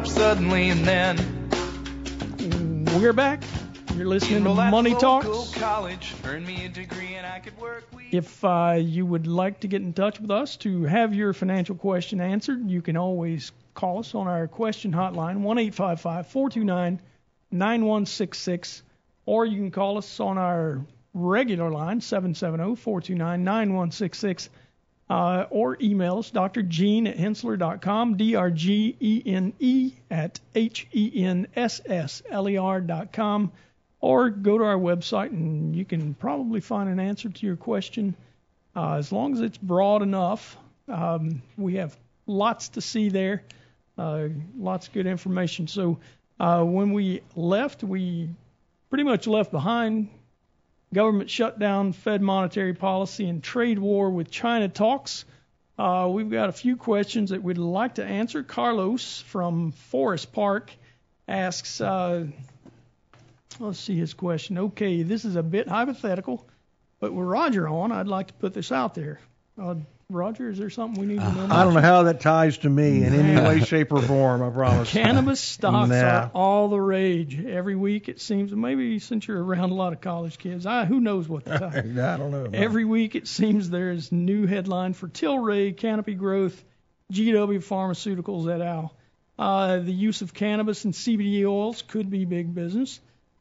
up suddenly and then. We're back. You're listening to Money Talks. College, earn me a degree and I could work. If uh, you would like to get in touch with us to have your financial question answered, you can always call us on our question hotline, 1 855 429 9166, or you can call us on our regular line, 770 429 9166, uh, or email us, Dr. Gene at Hensssler.com, D R G E N E at H E N S S L E R.com or go to our website and you can probably find an answer to your question uh, as long as it's broad enough. Um, we have lots to see there, uh, lots of good information. So uh, when we left, we pretty much left behind government shutdown, Fed monetary policy, and trade war with China talks. Uh, we've got a few questions that we'd like to answer. Carlos from Forest Park asks, uh, let's see his question. Okay, this is a bit hypothetical, but with Roger on, I'd like to put this out there. Uh, Roger, is there something we need to know? I don't know how that ties to me in any way, shape, or form. I promise. Cannabis stocks Nah. are all the rage. Every week it seems, maybe since you're around a lot of college kids, I, who knows what the I don't know. Every week it seems there's new headline for Tilray, Canopy Growth, GW Pharmaceuticals et al. Uh, the use of cannabis and CBD oils could be big business.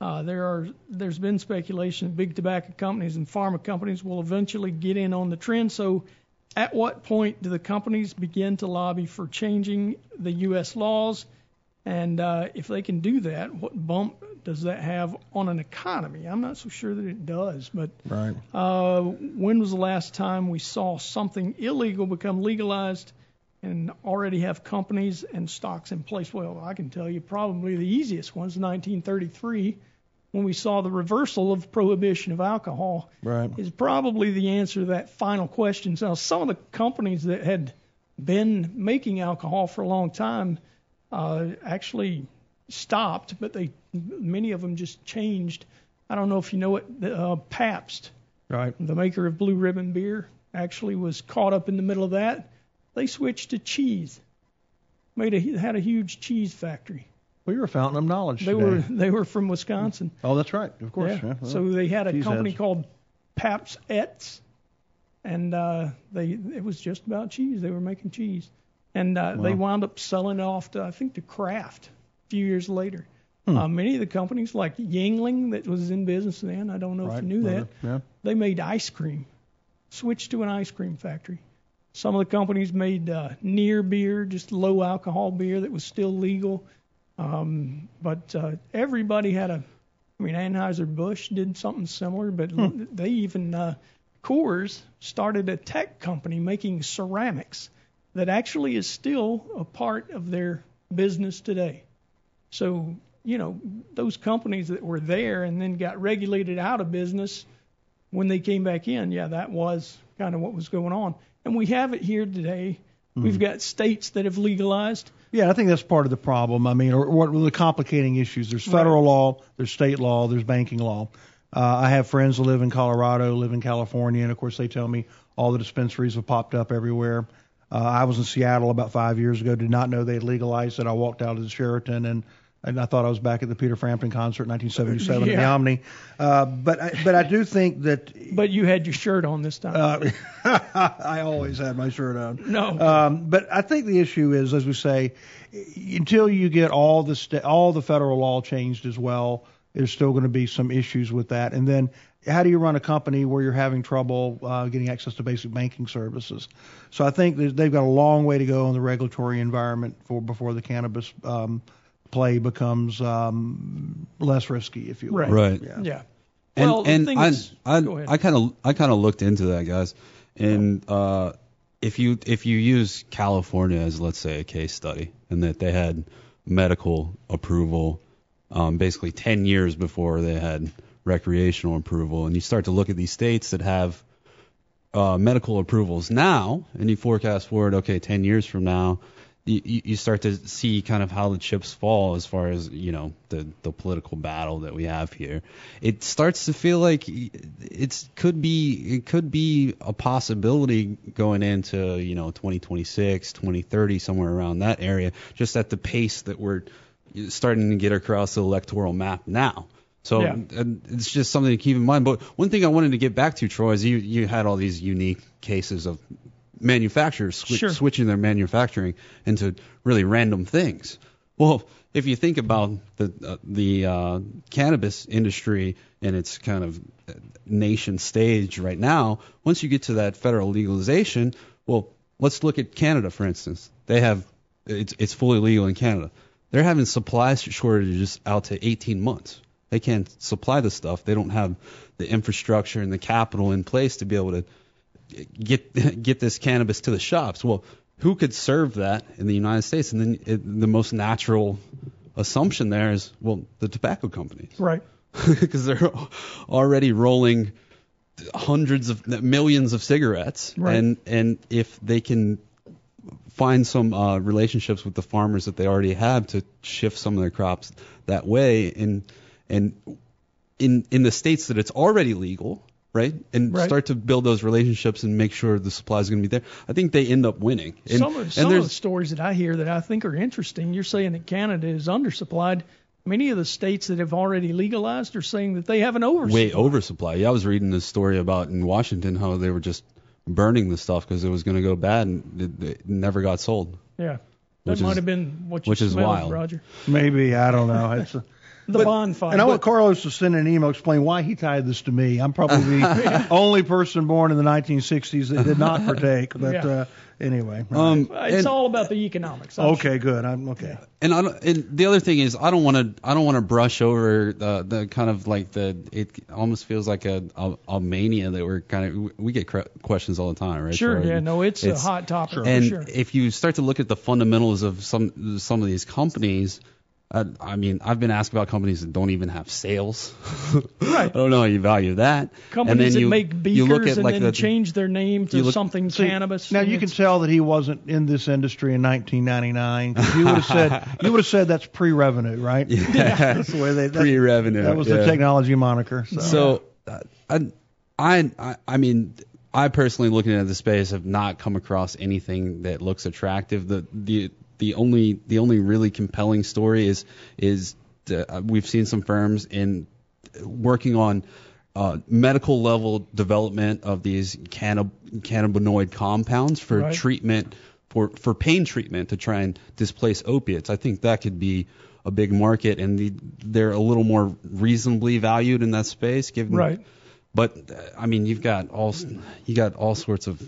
Uh, there are there's been speculation that big tobacco companies and pharma companies will eventually get in on the trend. So, at what point do the companies begin to lobby for changing the U.S. laws? And uh, if they can do that, what bump does that have on an economy? I'm not so sure that it does, but Right. uh, when was the last time we saw something illegal become legalized and already have companies and stocks in place? Well, I can tell you probably the easiest one is 1933 when we saw the reversal of prohibition of alcohol Right. is probably the answer to that final question. Now, some of the companies that had been making alcohol for a long time uh, actually stopped, but they many of them just changed. I don't know if you know it. the, Uh, Pabst, Right. the maker of Blue Ribbon beer, actually was caught up in the middle of that. They switched to cheese. Made a had a huge cheese factory. Well, you're a fountain of knowledge. They today. were they were from Wisconsin. Oh, that's right. Of course. Yeah. Yeah. well, so they had a company heads. called Pabst Etz, and uh, they it was just about cheese. They were making cheese, and uh, they wound up selling it off to I think to Kraft a few years later. Hmm. Uh, many of the companies like Yuengling that was in business then, I don't know if you knew that. Yeah. they made ice cream, switched to an ice cream factory. Some of the companies made uh, near beer, just low alcohol beer that was still legal. Um, but uh, everybody had a, I mean, Anheuser-Busch did something similar, but Hmm. they even, uh, Coors started a tech company making ceramics that actually is still a part of their business today. So, you know, those companies that were there and then got regulated out of business when they came back in, yeah, that was kind of what was going on. And we have it here today. We've got states that have legalized. Yeah, I think that's part of the problem. I mean, or what are the complicating issues? There's federal law, there's state law, there's banking law. Uh, I have friends who live in Colorado, live in California, and of course they tell me all the dispensaries have popped up everywhere. Uh, I was in Seattle about five years ago, did not know they had legalized it. I walked out of the Sheraton and and I thought I was back at the Peter Frampton concert in 1977 in the Omni. Uh, but I, but I do think that But you had your shirt on this time. uh, I always had my shirt on. no. Um, but I think the issue is, as we say, until you get all the sta- all the federal law changed as well, there's still going to be some issues with that. And then, how do you run a company where you're having trouble uh, getting access to basic banking services? So I think they've got a long way to go in the regulatory environment for before the cannabis um, play becomes um, less risky, if you will. Right. Right. Yeah. yeah. And well, and I is, I. I kind of I kind of looked into that, guys. And uh, if you if you use California as let's say a case study, and that they had medical approval, um, basically 10 years before they had recreational approval, and you start to look at these states that have uh, medical approvals now, and you forecast forward, okay, 10 years from now, you, you start to see kind of how the chips fall as far as you know the the political battle that we have here. It starts to feel like it's could be it could be a possibility going into you know 2026, 2030, somewhere around that area, just at the pace that we're starting to get across the electoral map now. So Yeah. it's just something to keep in mind. But one thing I wanted to get back to, Troy, is you you had all these unique cases of manufacturers swi- Sure. switching their manufacturing into really random things. Well, if you think about the uh, the uh, cannabis industry and its kind of uh, nation stage right now, once you get to that federal legalization, well, let's look at Canada for instance. They have it's it's fully legal in Canada. They're having supply shortages out to 18 months. They can't supply the stuff. They don't have the infrastructure and the capital in place to be able to get get this cannabis to the shops. Well, who could serve that in the United States? And then it, the most natural assumption there is, well, the tobacco companies, Right. because they're already rolling hundreds of millions of cigarettes, Right. and and if they can find some uh, relationships with the farmers that they already have to shift some of their crops that way, and and in in the states that it's already legal, right, and Right. start to build those relationships and make sure the supply is going to be there. I think they end up winning. And, some of, and some of there's the stories that I hear that I think are interesting, you're saying that Canada is undersupplied. Many of the states that have already legalized are saying that they have an oversupply. way oversupply. Yeah, I was reading this story about in Washington how they were just burning the stuff because it was going to go bad and it, it never got sold. Yeah. That Which might is- have been what you which is smelled, wild. Roger. Maybe I don't know. It's a, The bonfire. and I want Carlos to send an email explain why he tied this to me. I'm probably the only person born in the 1960s that did not partake. But Yeah. uh, anyway, Um, it's and- all about the economics. I'm okay, good. I'm okay. And I don't, and the other thing is I don't want to I don't want to brush over the the kind of like the it almost feels like a a, a mania that we're kind of we get cre- questions all the time right Sure, Troy? yeah, no, it's, It's- a hot topic for and sure. if you start to look at the fundamentals of some some of these companies I, I mean I've been asked about companies that don't even have sales Right. I don't know how you value that Companies and then that you, make you beakers look at and like then the, change their name to look- something See, cannabis. Now you can tell that he wasn't in this industry in 1999. You would have said you would have said that's pre-revenue, right? Yeah. That's the way they that, pre-revenue That was yeah. the technology moniker. So, So, uh, I, I, I mean, I personally, looking at the space, have not come across anything that looks attractive. The the the only the only really compelling story is is the, uh, we've seen some firms in working on uh, medical level development of these cannab- cannabinoid compounds for Right. treatment for for pain treatment to try and displace opiates. I think that could be a big market, and the, they're a little more reasonably valued in that space. Given, Right. But uh, I mean, you've got all you got all sorts of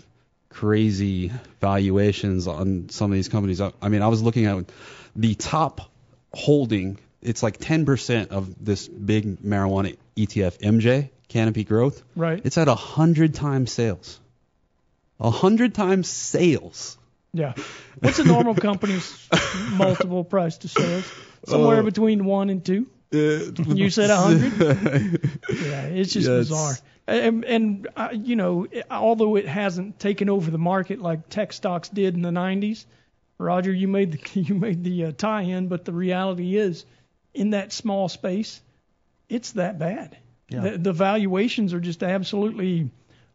crazy valuations on some of these companies. I, I mean, I was looking at the top holding. It's like 10% of this big marijuana ETF, MJ Canopy Growth. Right. It's at a hundred times sales. A hundred times sales. Yeah. What's a normal company's multiple price to sales? Somewhere Uh, between one and two. You said a hundred. Yeah, it's just Yeah, it's- bizarre. And, and uh, you know, although it hasn't taken over the market like tech stocks did in the 90s, Roger, you made the you made the uh, tie-in, but the reality is, in that small space, it's that bad. Yeah. The, the valuations are just absolutely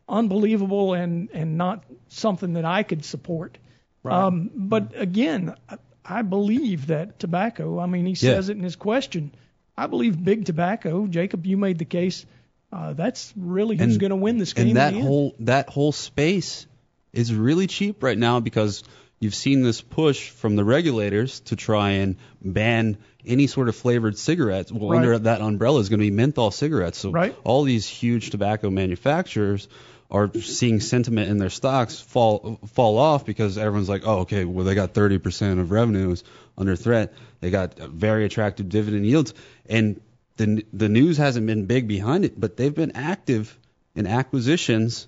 unbelievable and and not something that I could support. Um, but again, I, I believe that tobacco. I mean, he Yeah. says it in his question. I believe big tobacco. Jacob, you made the case. Uh, that's really who's going to win this game. and that in the end. whole that whole space is really cheap right now because you've seen this push from the regulators to try and ban any sort of flavored cigarettes. Well, Right. under that umbrella is going to be menthol cigarettes. So Right. all these huge tobacco manufacturers are seeing sentiment in their stocks fall fall off because everyone's like, oh, okay, well they got 30% of revenues under threat. They got very attractive dividend yields, and the the news hasn't been big behind it, but they've been active in acquisitions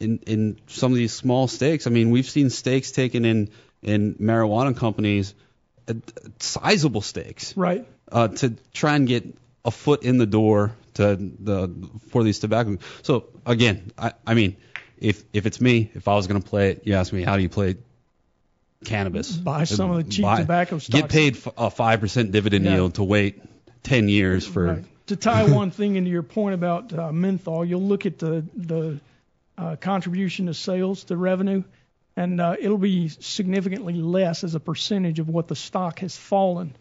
in in some of these small stakes. I mean, we've seen stakes taken in in marijuana companies, uh, sizable stakes, right. uh, to try and get a foot in the door to the for these tobacco. So again, I, I mean, if if it's me, if I was going to play it, you ask me how do you play cannabis. Buy some of the cheap Buy- tobacco stocks. Get paid f- a five percent dividend Yeah. yield to wait ten years for. Right. To tie one thing into your point about uh, menthol, you'll look at the the uh, contribution to sales, to revenue, and uh, it'll be significantly less as a percentage of what the stock has fallen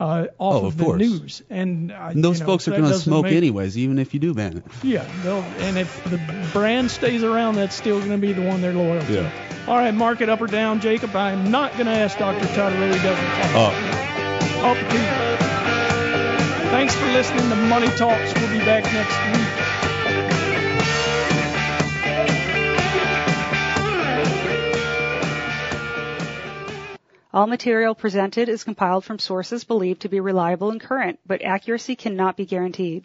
uh, off Oh, of, of the course. news. And, uh, And those you know, folks are going to smoke make- anyways, even if you do ban it. Yeah, they'll, and if the brand stays around, that's still going to be the one they're loyal to. Yeah. All right, mark it up or down, Jacob. I'm not going to ask Dr. Todd really doesn't talk. Up to you. Thanks for listening to Money Talks. We'll be back next week. All material presented is compiled from sources believed to be reliable and current, but accuracy cannot be guaranteed.